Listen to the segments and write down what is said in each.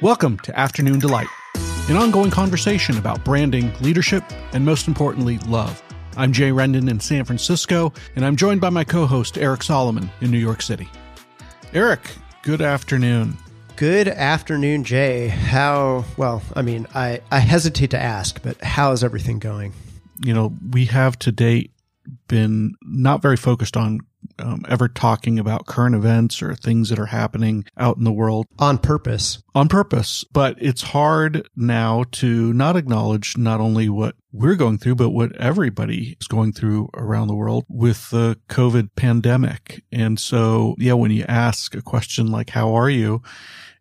Welcome to Afternoon Delight, an ongoing conversation about branding, leadership, and most importantly, love. I'm Jay Rendon in San Francisco, and I'm joined by my co host, Eric Solomon, in New York City. Eric, good afternoon. Good afternoon, Jay. How, well, I mean, I, I hesitate to ask, but how is everything going? You know, we have to date been not very focused on um, ever talking about current events or things that are happening out in the world on purpose. On purpose. But it's hard now to not acknowledge not only what we're going through, but what everybody is going through around the world with the COVID pandemic. And so, yeah, when you ask a question like, how are you?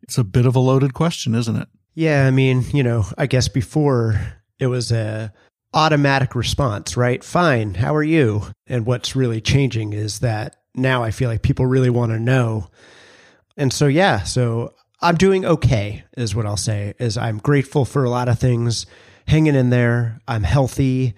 It's a bit of a loaded question, isn't it? Yeah. I mean, you know, I guess before it was a, automatic response, right? Fine. How are you? And what's really changing is that now I feel like people really want to know. And so, yeah, so I'm doing okay, is what I'll say, is I'm grateful for a lot of things, hanging in there. I'm healthy.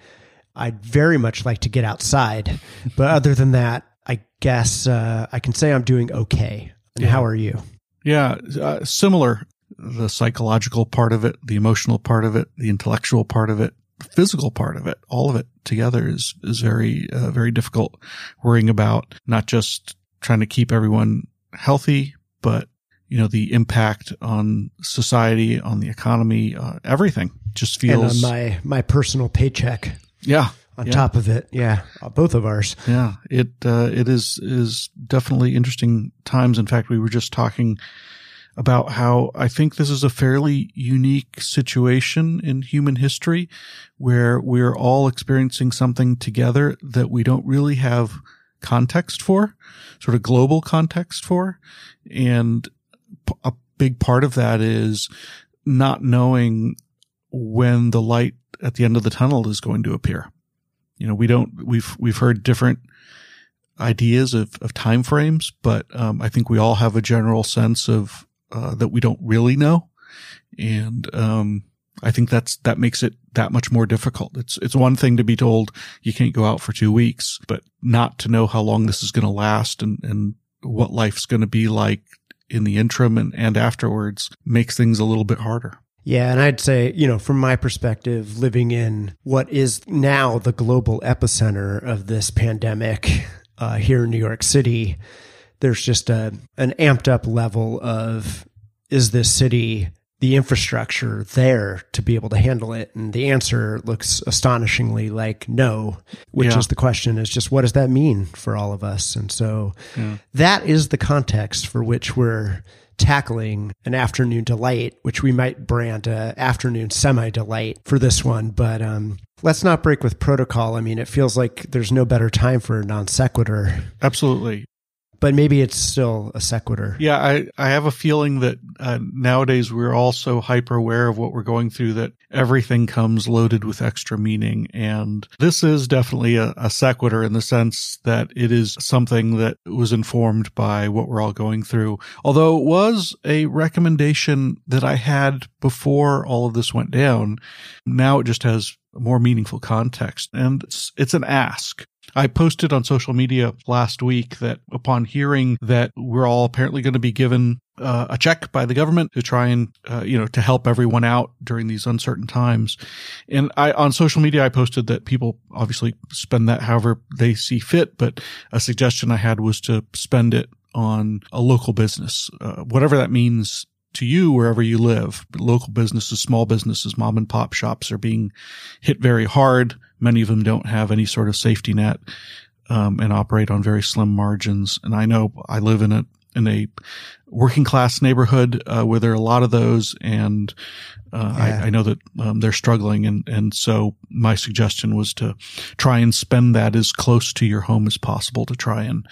I'd very much like to get outside. But other than that, I guess uh, I can say I'm doing okay. And yeah. how are you? Yeah, uh, similar. The psychological part of it, the emotional part of it, the intellectual part of it, physical part of it, all of it together is, is very, uh, very difficult worrying about not just trying to keep everyone healthy, but you know, the impact on society, on the economy, uh, everything just feels and on my, my personal paycheck. Yeah. On yeah. top of it. Yeah. Both of ours. Yeah. It, uh, it is, is definitely interesting times. In fact, we were just talking about how I think this is a fairly unique situation in human history where we're all experiencing something together that we don't really have context for, sort of global context for. And a big part of that is not knowing when the light at the end of the tunnel is going to appear. You know, we don't, we've, we've heard different ideas of, of time frames, but um, I think we all have a general sense of uh, that we don't really know. And, um, I think that's, that makes it that much more difficult. It's, it's one thing to be told you can't go out for two weeks, but not to know how long this is going to last and, and what life's going to be like in the interim and, and afterwards makes things a little bit harder. Yeah. And I'd say, you know, from my perspective, living in what is now the global epicenter of this pandemic uh, here in New York City, there's just a an amped up level of is this city the infrastructure there to be able to handle it? And the answer looks astonishingly like no, which yeah. is the question is just what does that mean for all of us? And so yeah. that is the context for which we're tackling an afternoon delight, which we might brand a afternoon semi delight for this one. But um, let's not break with protocol. I mean, it feels like there's no better time for a non sequitur. Absolutely but maybe it's still a sequitur. Yeah, I, I have a feeling that uh, nowadays we're all so hyper aware of what we're going through that everything comes loaded with extra meaning. And this is definitely a, a sequitur in the sense that it is something that was informed by what we're all going through. Although it was a recommendation that I had before all of this went down. Now it just has more meaningful context and it's, it's an ask. I posted on social media last week that upon hearing that we're all apparently going to be given uh, a check by the government to try and uh, you know to help everyone out during these uncertain times, and I on social media I posted that people obviously spend that however they see fit, but a suggestion I had was to spend it on a local business, uh, whatever that means to you wherever you live. Local businesses, small businesses, mom and pop shops are being hit very hard. Many of them don't have any sort of safety net um, and operate on very slim margins. And I know I live in a in a working class neighborhood uh, where there are a lot of those, and uh, yeah. I, I, know that um, they're struggling, and and so my suggestion was to try and spend that as close to your home as possible to try and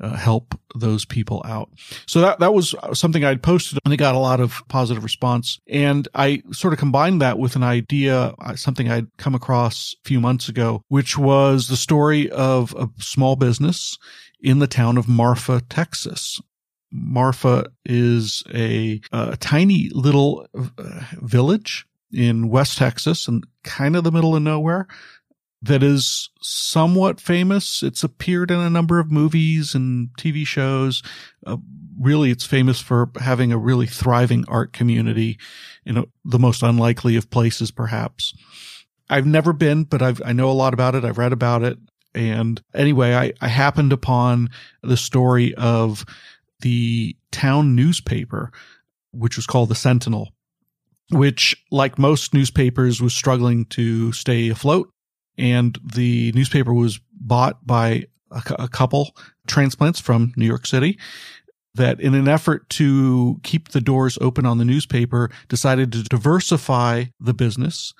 uh, help those people out. So that that was something I'd posted, and it got a lot of positive response. And I sort of combined that with an idea, uh, something I'd come across a few months ago, which was the story of a small business in the town of Marfa, Texas. Marfa is a, a tiny little uh, village in West Texas and kind of the middle of nowhere. that is somewhat famous. It's appeared in a number of movies and TV shows. Uh, really, it's famous for having a really thriving art community in a, the most unlikely of places, perhaps. I've never been, but I've, I know a lot about it. I've read about it. And anyway, I, I happened upon the story of the town newspaper, which was called the Sentinel, which, like most newspapers, was struggling to stay afloat. And the newspaper was bought by a, a couple transplants from New York City that in an effort to keep the doors open on the newspaper decided to diversify the business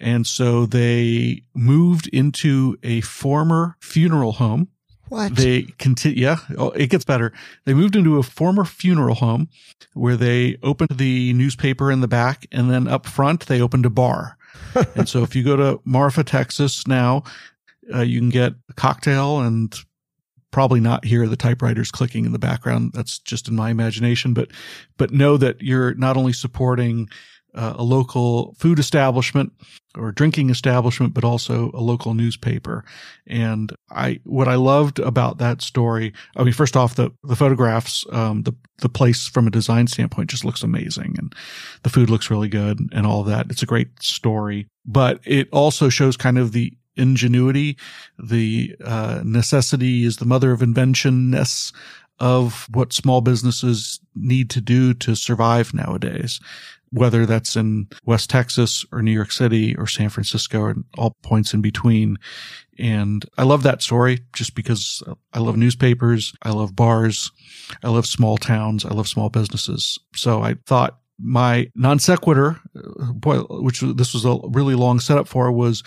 and so they moved into a former funeral home. What? They continue. Yeah, oh, it gets better. They moved into a former funeral home where they opened the newspaper in the back and then up front they opened a bar. and so if you go to Marfa, Texas now, uh, you can get a cocktail and probably not hear the typewriters clicking in the background. That's just in my imagination, but, but know that you're not only supporting uh, a local food establishment or drinking establishment, but also a local newspaper. And I, what I loved about that story, I mean, first off, the, the photographs, um, the, the place from a design standpoint just looks amazing and the food looks really good and all that. It's a great story, but it also shows kind of the ingenuity, the, uh, necessity is the mother of inventionness of what small businesses need to do to survive nowadays whether that's in West Texas or New York City or San Francisco or all points in between. And I love that story just because I love newspapers. I love bars. I love small towns. I love small businesses. So I thought my non sequitur, uh, boy, which this was a really long setup for was,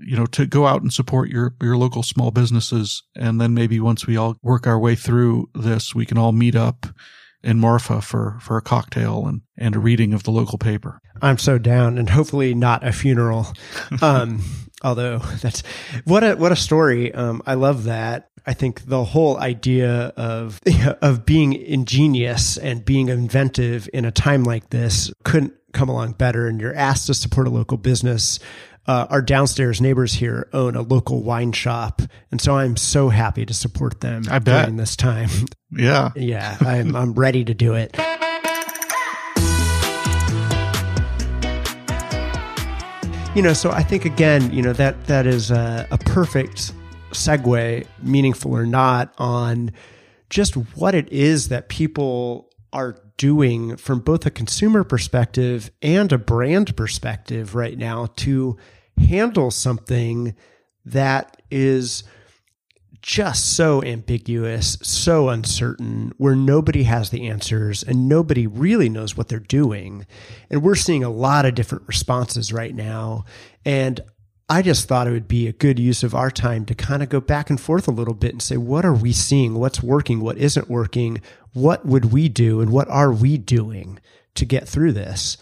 you know, to go out and support your, your local small businesses. And then maybe once we all work our way through this, we can all meet up in Marfa for, for a cocktail and, and a reading of the local paper. I'm so down and hopefully not a funeral. Um, although that's what a, what a story. Um, I love that. I think the whole idea of, of being ingenious and being inventive in a time like this couldn't come along better. And you're asked to support a local business uh, our downstairs neighbors here own a local wine shop, and so I'm so happy to support them I bet. during this time. Yeah, yeah, I'm I'm ready to do it. You know, so I think again, you know that that is a, a perfect segue, meaningful or not, on just what it is that people are doing from both a consumer perspective and a brand perspective right now to handle something that is just so ambiguous, so uncertain, where nobody has the answers and nobody really knows what they're doing. And we're seeing a lot of different responses right now. And I just thought it would be a good use of our time to kind of go back and forth a little bit and say, what are we seeing? What's working? What isn't working? What would we do? And what are we doing to get through this?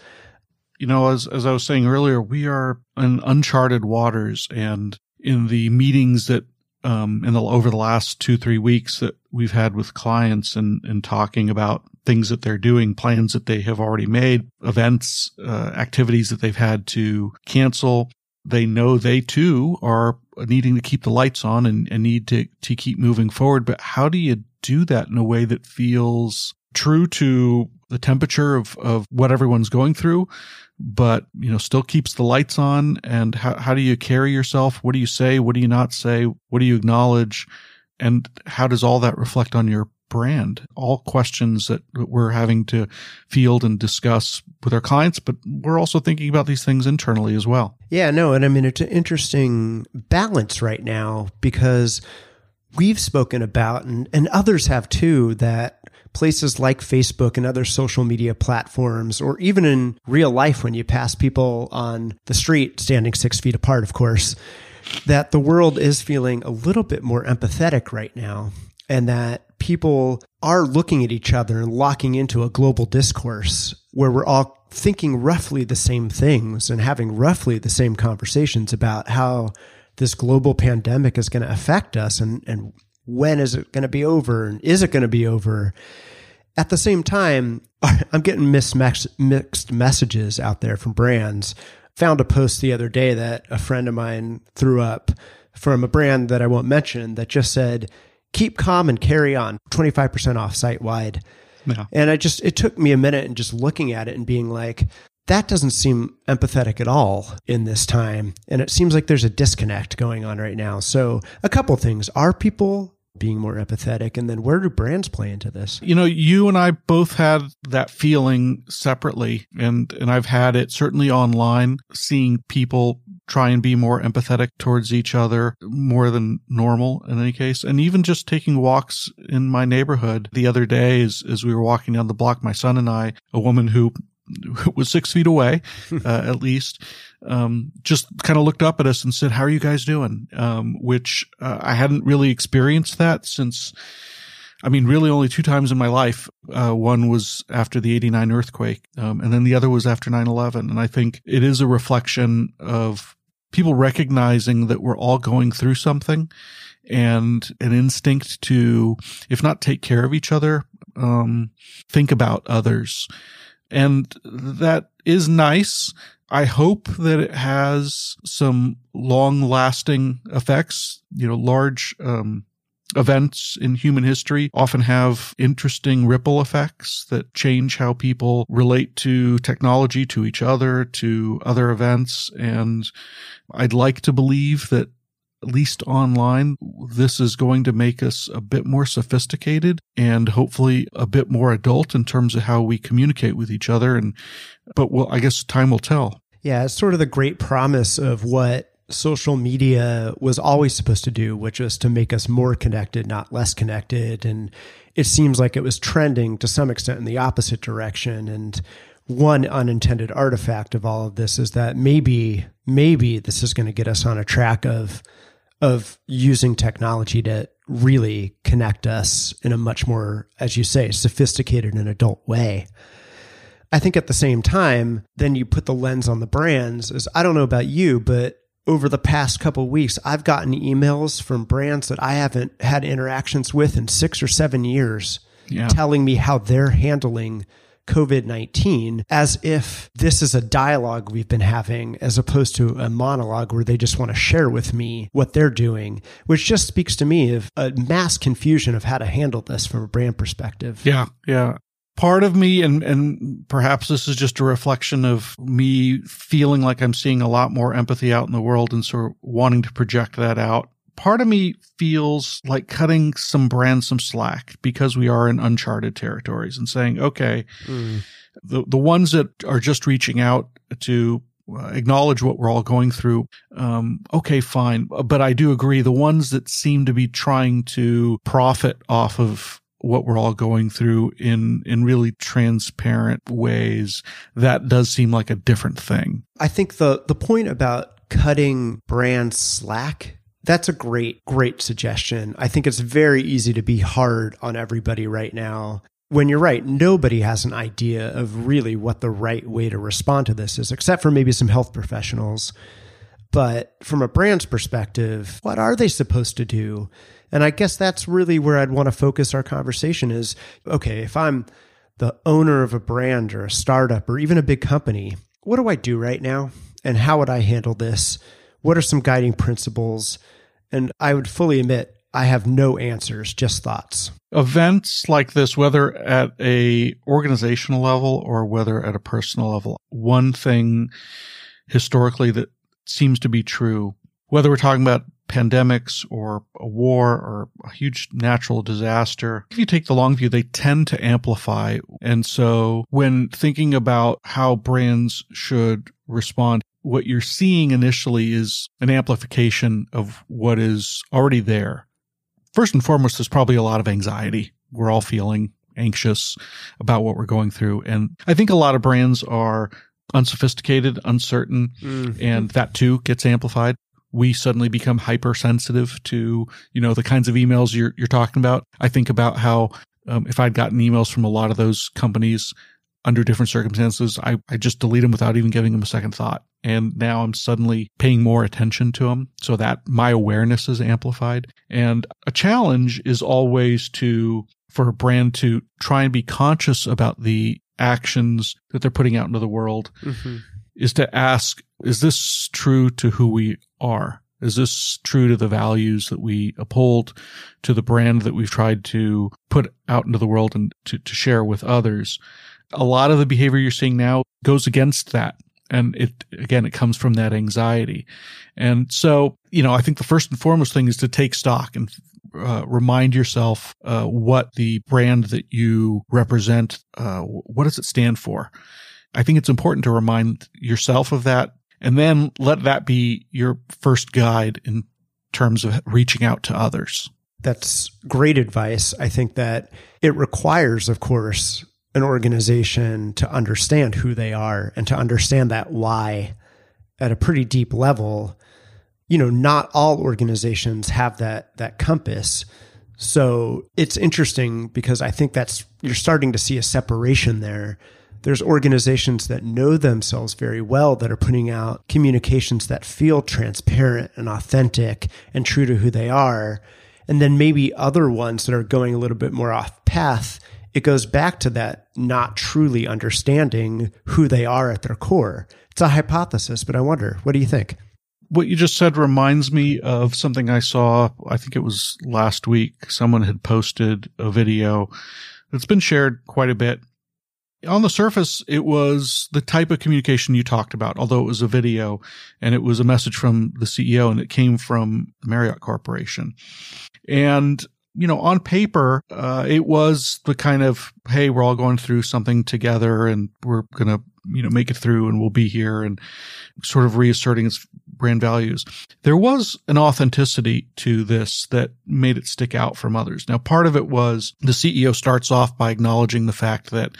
You know, as, as I was saying earlier, we are in uncharted waters and in the meetings that um, in the over the last two three weeks that we've had with clients and and talking about things that they're doing, plans that they have already made, events, uh, activities that they've had to cancel, they know they too are needing to keep the lights on and, and need to, to keep moving forward. But how do you do that in a way that feels true to the temperature of, of what everyone's going through, but, you know, still keeps the lights on? And how, how do you carry yourself? What do you say? What do you not say? What do you acknowledge? And how does all that reflect on your brand? All questions that we're having to field and discuss with our clients, but we're also thinking about these things internally as well. Yeah, no, and I mean, it's an interesting balance right now because we've spoken about, and, and others have too, that places like Facebook and other social media platforms, or even in real life when you pass people on the street standing six feet apart, of course, that the world is feeling a little bit more empathetic right now and that people are looking at each other and locking into a global discourse where we're all thinking roughly the same things and having roughly the same conversations about how this global pandemic is going to affect us and, and when is it going to be over and is it going to be over? At the same time, I'm getting mixed messages out there from brands found a post the other day that a friend of mine threw up from a brand that I won't mention that just said, keep calm and carry on, 25% off site wide. Yeah. And I just, it took me a minute and just looking at it and being like, that doesn't seem empathetic at all in this time. And it seems like there's a disconnect going on right now. So, a couple things. Are people being more empathetic? And then where do brands play into this? You know, you and I both had that feeling separately and and I've had it certainly online seeing people try and be more empathetic towards each other more than normal in any case. And even just taking walks in my neighborhood the other day as, as we were walking down the block, my son and I, a woman who was six feet away, uh, at least, um, just kind of looked up at us and said, "How are you guys doing?" Um, which uh, I hadn't really experienced that since. I mean, really only two times in my life. Uh, one was after the 89 earthquake, um, and then the other was after 9 11. And I think it is a reflection of people recognizing that we're all going through something and an instinct to, if not take care of each other, um, think about others. And that is nice. I hope that it has some long lasting effects, you know, large, um, events in human history often have interesting ripple effects that change how people relate to technology, to each other, to other events. And I'd like to believe that at least online, this is going to make us a bit more sophisticated and hopefully a bit more adult in terms of how we communicate with each other. And, but well, I guess time will tell. Yeah. It's sort of the great promise of what social media was always supposed to do, which was to make us more connected, not less connected. And it seems like it was trending to some extent in the opposite direction. And one unintended artifact of all of this is that maybe, maybe this is going to get us on a track of of using technology to really connect us in a much more, as you say, sophisticated and adult way. I think at the same time, then you put the lens on the brands is I don't know about you, but over the past couple weeks, I've gotten emails from brands that I haven't had interactions with in six or seven years yeah. telling me how they're handling COVID 19 as if this is a dialogue we've been having as opposed to a monologue where they just want to share with me what they're doing, which just speaks to me of a mass confusion of how to handle this from a brand perspective. Yeah. Yeah part of me and and perhaps this is just a reflection of me feeling like I'm seeing a lot more empathy out in the world and sort of wanting to project that out part of me feels like cutting some brands some slack because we are in uncharted territories and saying, okay, mm. the, the ones that are just reaching out to uh, acknowledge what we're all going through. Um, okay, fine. But I do agree. The ones that seem to be trying to profit off of what we're all going through in, in really transparent ways, that does seem like a different thing. I think the, the point about cutting brand slack that's a great, great suggestion. I think it's very easy to be hard on everybody right now. When you're right, nobody has an idea of really what the right way to respond to this is, except for maybe some health professionals. But from a brand's perspective, what are they supposed to do? And I guess that's really where I'd want to focus our conversation is okay, if I'm the owner of a brand or a startup or even a big company, what do I do right now? And how would I handle this? What are some guiding principles? And I would fully admit I have no answers, just thoughts. Events like this, whether at a organizational level or whether at a personal level, one thing historically that seems to be true, whether we're talking about pandemics or a war or a huge natural disaster, if you take the long view, they tend to amplify. And so when thinking about how brands should respond, what you're seeing initially is an amplification of what is already there. First and foremost, there's probably a lot of anxiety. We're all feeling anxious about what we're going through. And I think a lot of brands are unsophisticated, uncertain, mm. and that too gets amplified. We suddenly become hypersensitive to, you know, the kinds of emails you're, you're talking about. I think about how, um, if I'd gotten emails from a lot of those companies under different circumstances, I, I just delete them without even giving them a second thought. And now I'm suddenly paying more attention to them so that my awareness is amplified. And a challenge is always to, for a brand to try and be conscious about the actions that they're putting out into the world. Mm-hmm. is to ask, is this true to who we are? Is this true to the values that we uphold, to the brand that we've tried to put out into the world and to, to share with others? A lot of the behavior you're seeing now goes against that. And it, again, it comes from that anxiety. And so, you know, I think the first and foremost thing is to take stock and uh, remind yourself uh, what the brand that you represent, uh, what does it stand for? I think it's important to remind yourself of that and then let that be your first guide in terms of reaching out to others. That's great advice. I think that it requires, of course, an organization to understand who they are and to understand that why at a pretty deep level. You know, not all organizations have that that compass. So it's interesting because I think that's you're starting to see a separation there there's organizations that know themselves very well that are putting out communications that feel transparent and authentic and true to who they are. And then maybe other ones that are going a little bit more off path. It goes back to that not truly understanding who they are at their core. It's a hypothesis, but I wonder, what do you think? What you just said reminds me of something I saw. I think it was last week. Someone had posted a video that's been shared quite a bit on the surface, it was the type of communication you talked about, although it was a video and it was a message from the CEO and it came from the Marriott Corporation. And, you know, on paper, uh, it was the kind of, hey, we're all going through something together and we're going to, you know, make it through and we'll be here and sort of reasserting its brand values. There was an authenticity to this that made it stick out from others. Now, part of it was the CEO starts off by acknowledging the fact that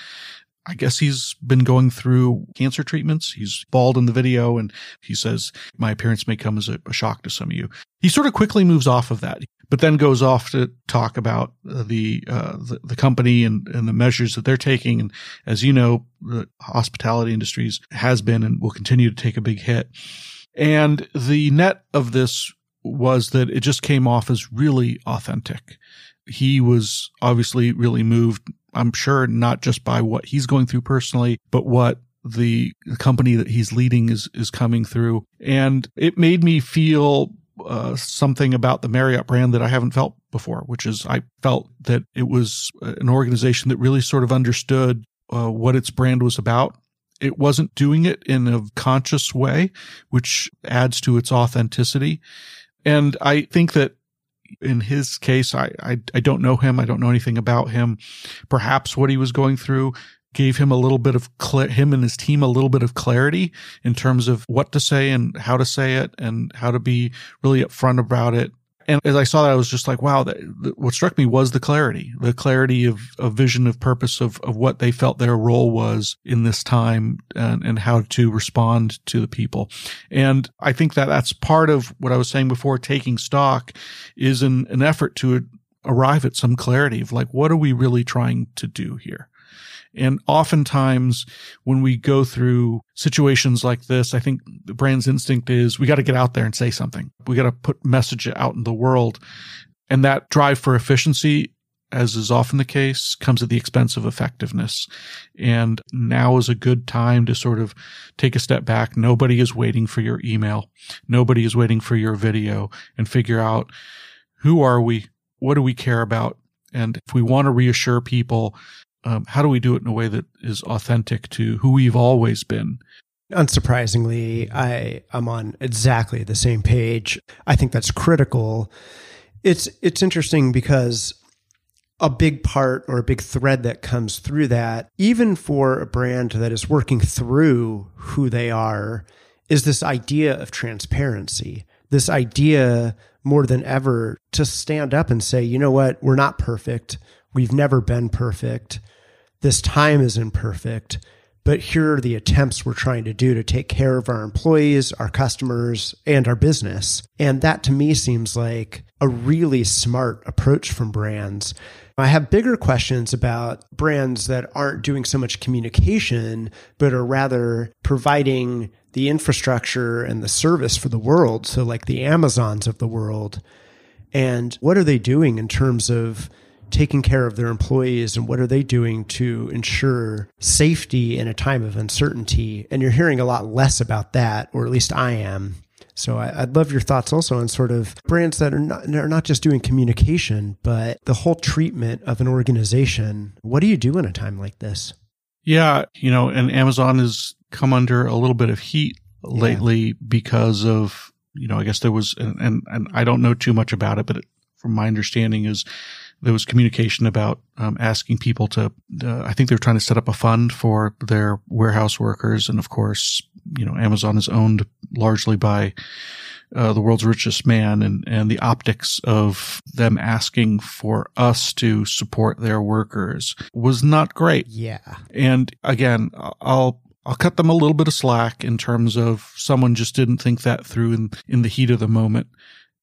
I guess he's been going through cancer treatments. He's bald in the video and he says, my appearance may come as a, a, shock to some of you. He sort of quickly moves off of that, but then goes off to talk about the, uh, the, the, company and, and the measures that they're taking. And as you know, the hospitality industries has been and will continue to take a big hit. And the net of this was that it just came off as really authentic. He was obviously really moved I'm sure not just by what he's going through personally, but what the company that he's leading is is coming through and it made me feel uh, something about the Marriott brand that I haven't felt before, which is I felt that it was an organization that really sort of understood uh, what its brand was about. It wasn't doing it in a conscious way, which adds to its authenticity. And I think that in his case, I, I, I don't know him. I don't know anything about him. Perhaps what he was going through gave him a little bit of cl- him and his team a little bit of clarity in terms of what to say and how to say it and how to be really upfront about it and as I saw that, I was just like, wow, that, what struck me was the clarity, the clarity of, of vision, of purpose, of, of what they felt their role was in this time and, and how to respond to the people. And I think that that's part of what I was saying before, taking stock is an, an effort to arrive at some clarity of like, what are we really trying to do here? And oftentimes when we go through situations like this, I think the brand's instinct is we got to get out there and say something. We got to put message out in the world. And that drive for efficiency, as is often the case, comes at the expense of effectiveness. And now is a good time to sort of take a step back. Nobody is waiting for your email. Nobody is waiting for your video and figure out who are we? What do we care about? And if we want to reassure people um, how do we do it in a way that is authentic to who we've always been? Unsurprisingly, I am on exactly the same page. I think that's critical. It's it's interesting because a big part or a big thread that comes through that, even for a brand that is working through who they are, is this idea of transparency. This idea more than ever to stand up and say, you know what, we're not perfect. We've never been perfect this time is imperfect, but here are the attempts we're trying to do to take care of our employees, our customers, and our business. And that to me seems like a really smart approach from brands. I have bigger questions about brands that aren't doing so much communication, but are rather providing the infrastructure and the service for the world. So, like the Amazons of the world. And what are they doing in terms of taking care of their employees and what are they doing to ensure safety in a time of uncertainty. And you're hearing a lot less about that, or at least I am. So I, would love your thoughts also on sort of brands that are not, are not just doing communication, but the whole treatment of an organization. What do you do in a time like this? Yeah, you know, and Amazon has come under a little bit of heat lately yeah. because of, you know, I guess there was, and, and, and I don't know too much about it, but it, from my understanding is there was communication about um, asking people to, uh, I think they were trying to set up a fund for their warehouse workers. And of course, you know, Amazon is owned largely by uh, the world's richest man and, and the optics of them asking for us to support their workers was not great. Yeah. And again, I'll, I'll cut them a little bit of slack in terms of someone just didn't think that through in, in the heat of the moment.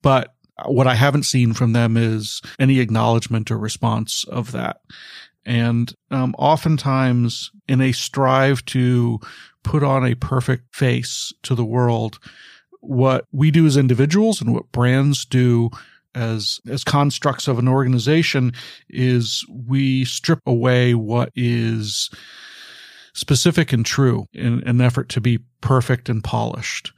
But what I haven't seen from them is any acknowledgement or response of that. And um, oftentimes, in a strive to put on a perfect face to the world, what we do as individuals and what brands do as as constructs of an organization is we strip away what is specific and true in an effort to be perfect and polished.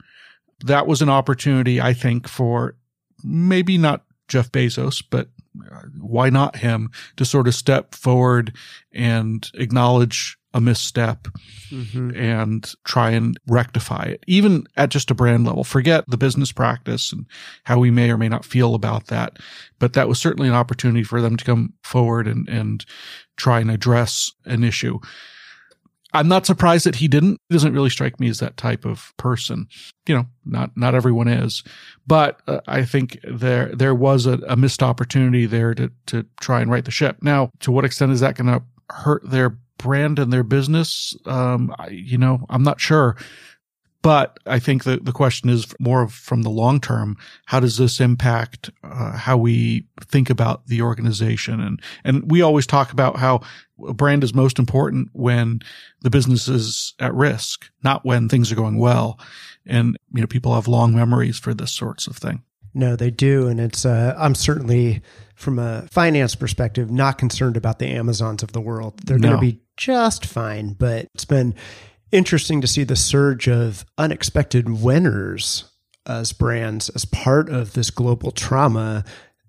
That was an opportunity, I think, for maybe not Jeff Bezos, but why not him to sort of step forward and acknowledge a misstep mm-hmm. and try and rectify it, even at just a brand level. Forget the business practice and how we may or may not feel about that. But that was certainly an opportunity for them to come forward and, and try and address an issue. I'm not surprised that he didn't. He doesn't really strike me as that type of person. You know, not not everyone is, but uh, I think there there was a, a, missed opportunity there to to try and right the ship. Now, to what extent is that going to hurt their brand and their business? Um, I, you know, I'm not sure. But I think that the question is more from the long term. How does this impact uh, how we think about the organization? And and we always talk about how a brand is most important when the business is at risk, not when things are going well. And you know, people have long memories for this sorts of thing. No, they do, and it's. Uh, I'm certainly, from a finance perspective, not concerned about the Amazons of the world. They're no. going to be just fine. But it's been interesting to see the surge of unexpected winners as brands as part of this global trauma.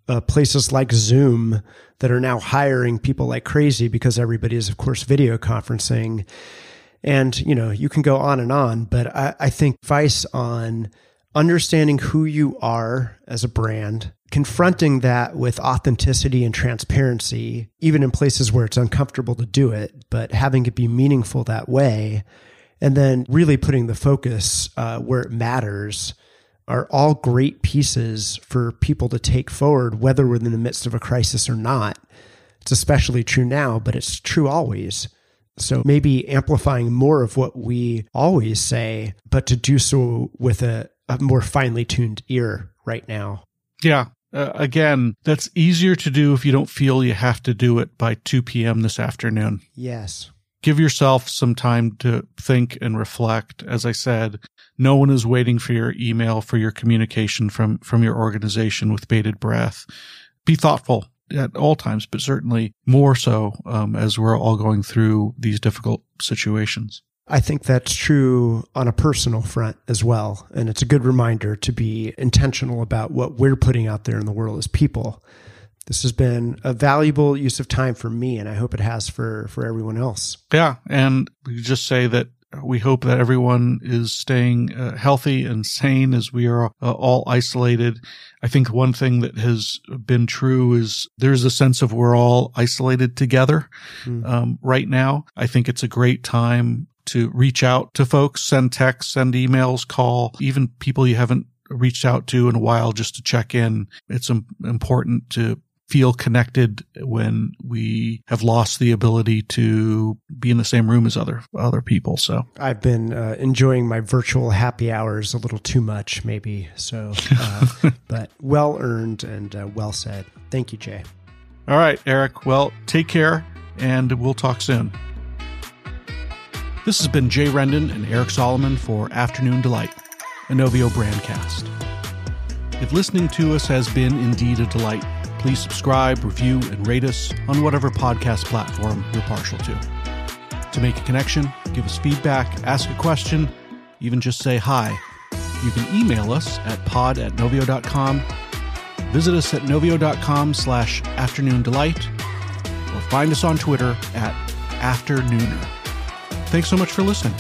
Uh, places like Zoom that are now hiring people like crazy because everybody is, of course, video conferencing. And, you know, you can go on and on, but I, I think advice on understanding who you are as a brand, confronting that with authenticity and transparency, even in places where it's uncomfortable to do it, but having it be meaningful that way and then really putting the focus uh, where it matters are all great pieces for people to take forward, whether we're in the midst of a crisis or not. It's especially true now, but it's true always. So maybe amplifying more of what we always say, but to do so with a, a more finely tuned ear right now. Yeah. Uh, again, that's easier to do if you don't feel you have to do it by 2 p.m. this afternoon. Yes give yourself some time to think and reflect. As I said, no one is waiting for your email, for your communication from, from your organization with bated breath. Be thoughtful at all times, but certainly more so um, as we're all going through these difficult situations. I think that's true on a personal front as well. And it's a good reminder to be intentional about what we're putting out there in the world as people this has been a valuable use of time for me, and I hope it has for for everyone else. Yeah, and we just say that we hope that everyone is staying uh, healthy and sane as we are uh, all isolated. I think one thing that has been true is there's a sense of we're all isolated together mm. um, right now. I think it's a great time to reach out to folks, send texts, send emails, call, even people you haven't reached out to in a while just to check in. It's important to feel connected when we have lost the ability to be in the same room as other other people. So I've been uh, enjoying my virtual happy hours a little too much, maybe. So, uh, but well earned and uh, well said. Thank you, Jay. All right, Eric. Well, take care, and we'll talk soon. This has been Jay Rendon and Eric Solomon for Afternoon Delight, a Novio Brandcast. If listening to us has been indeed a delight, please subscribe, review, and rate us on whatever podcast platform you're partial to. To make a connection, give us feedback, ask a question, even just say hi, you can email us at pod at novio.com, visit us at novio.com slash afternoon delight, or find us on Twitter at afternooner. Thanks so much for listening.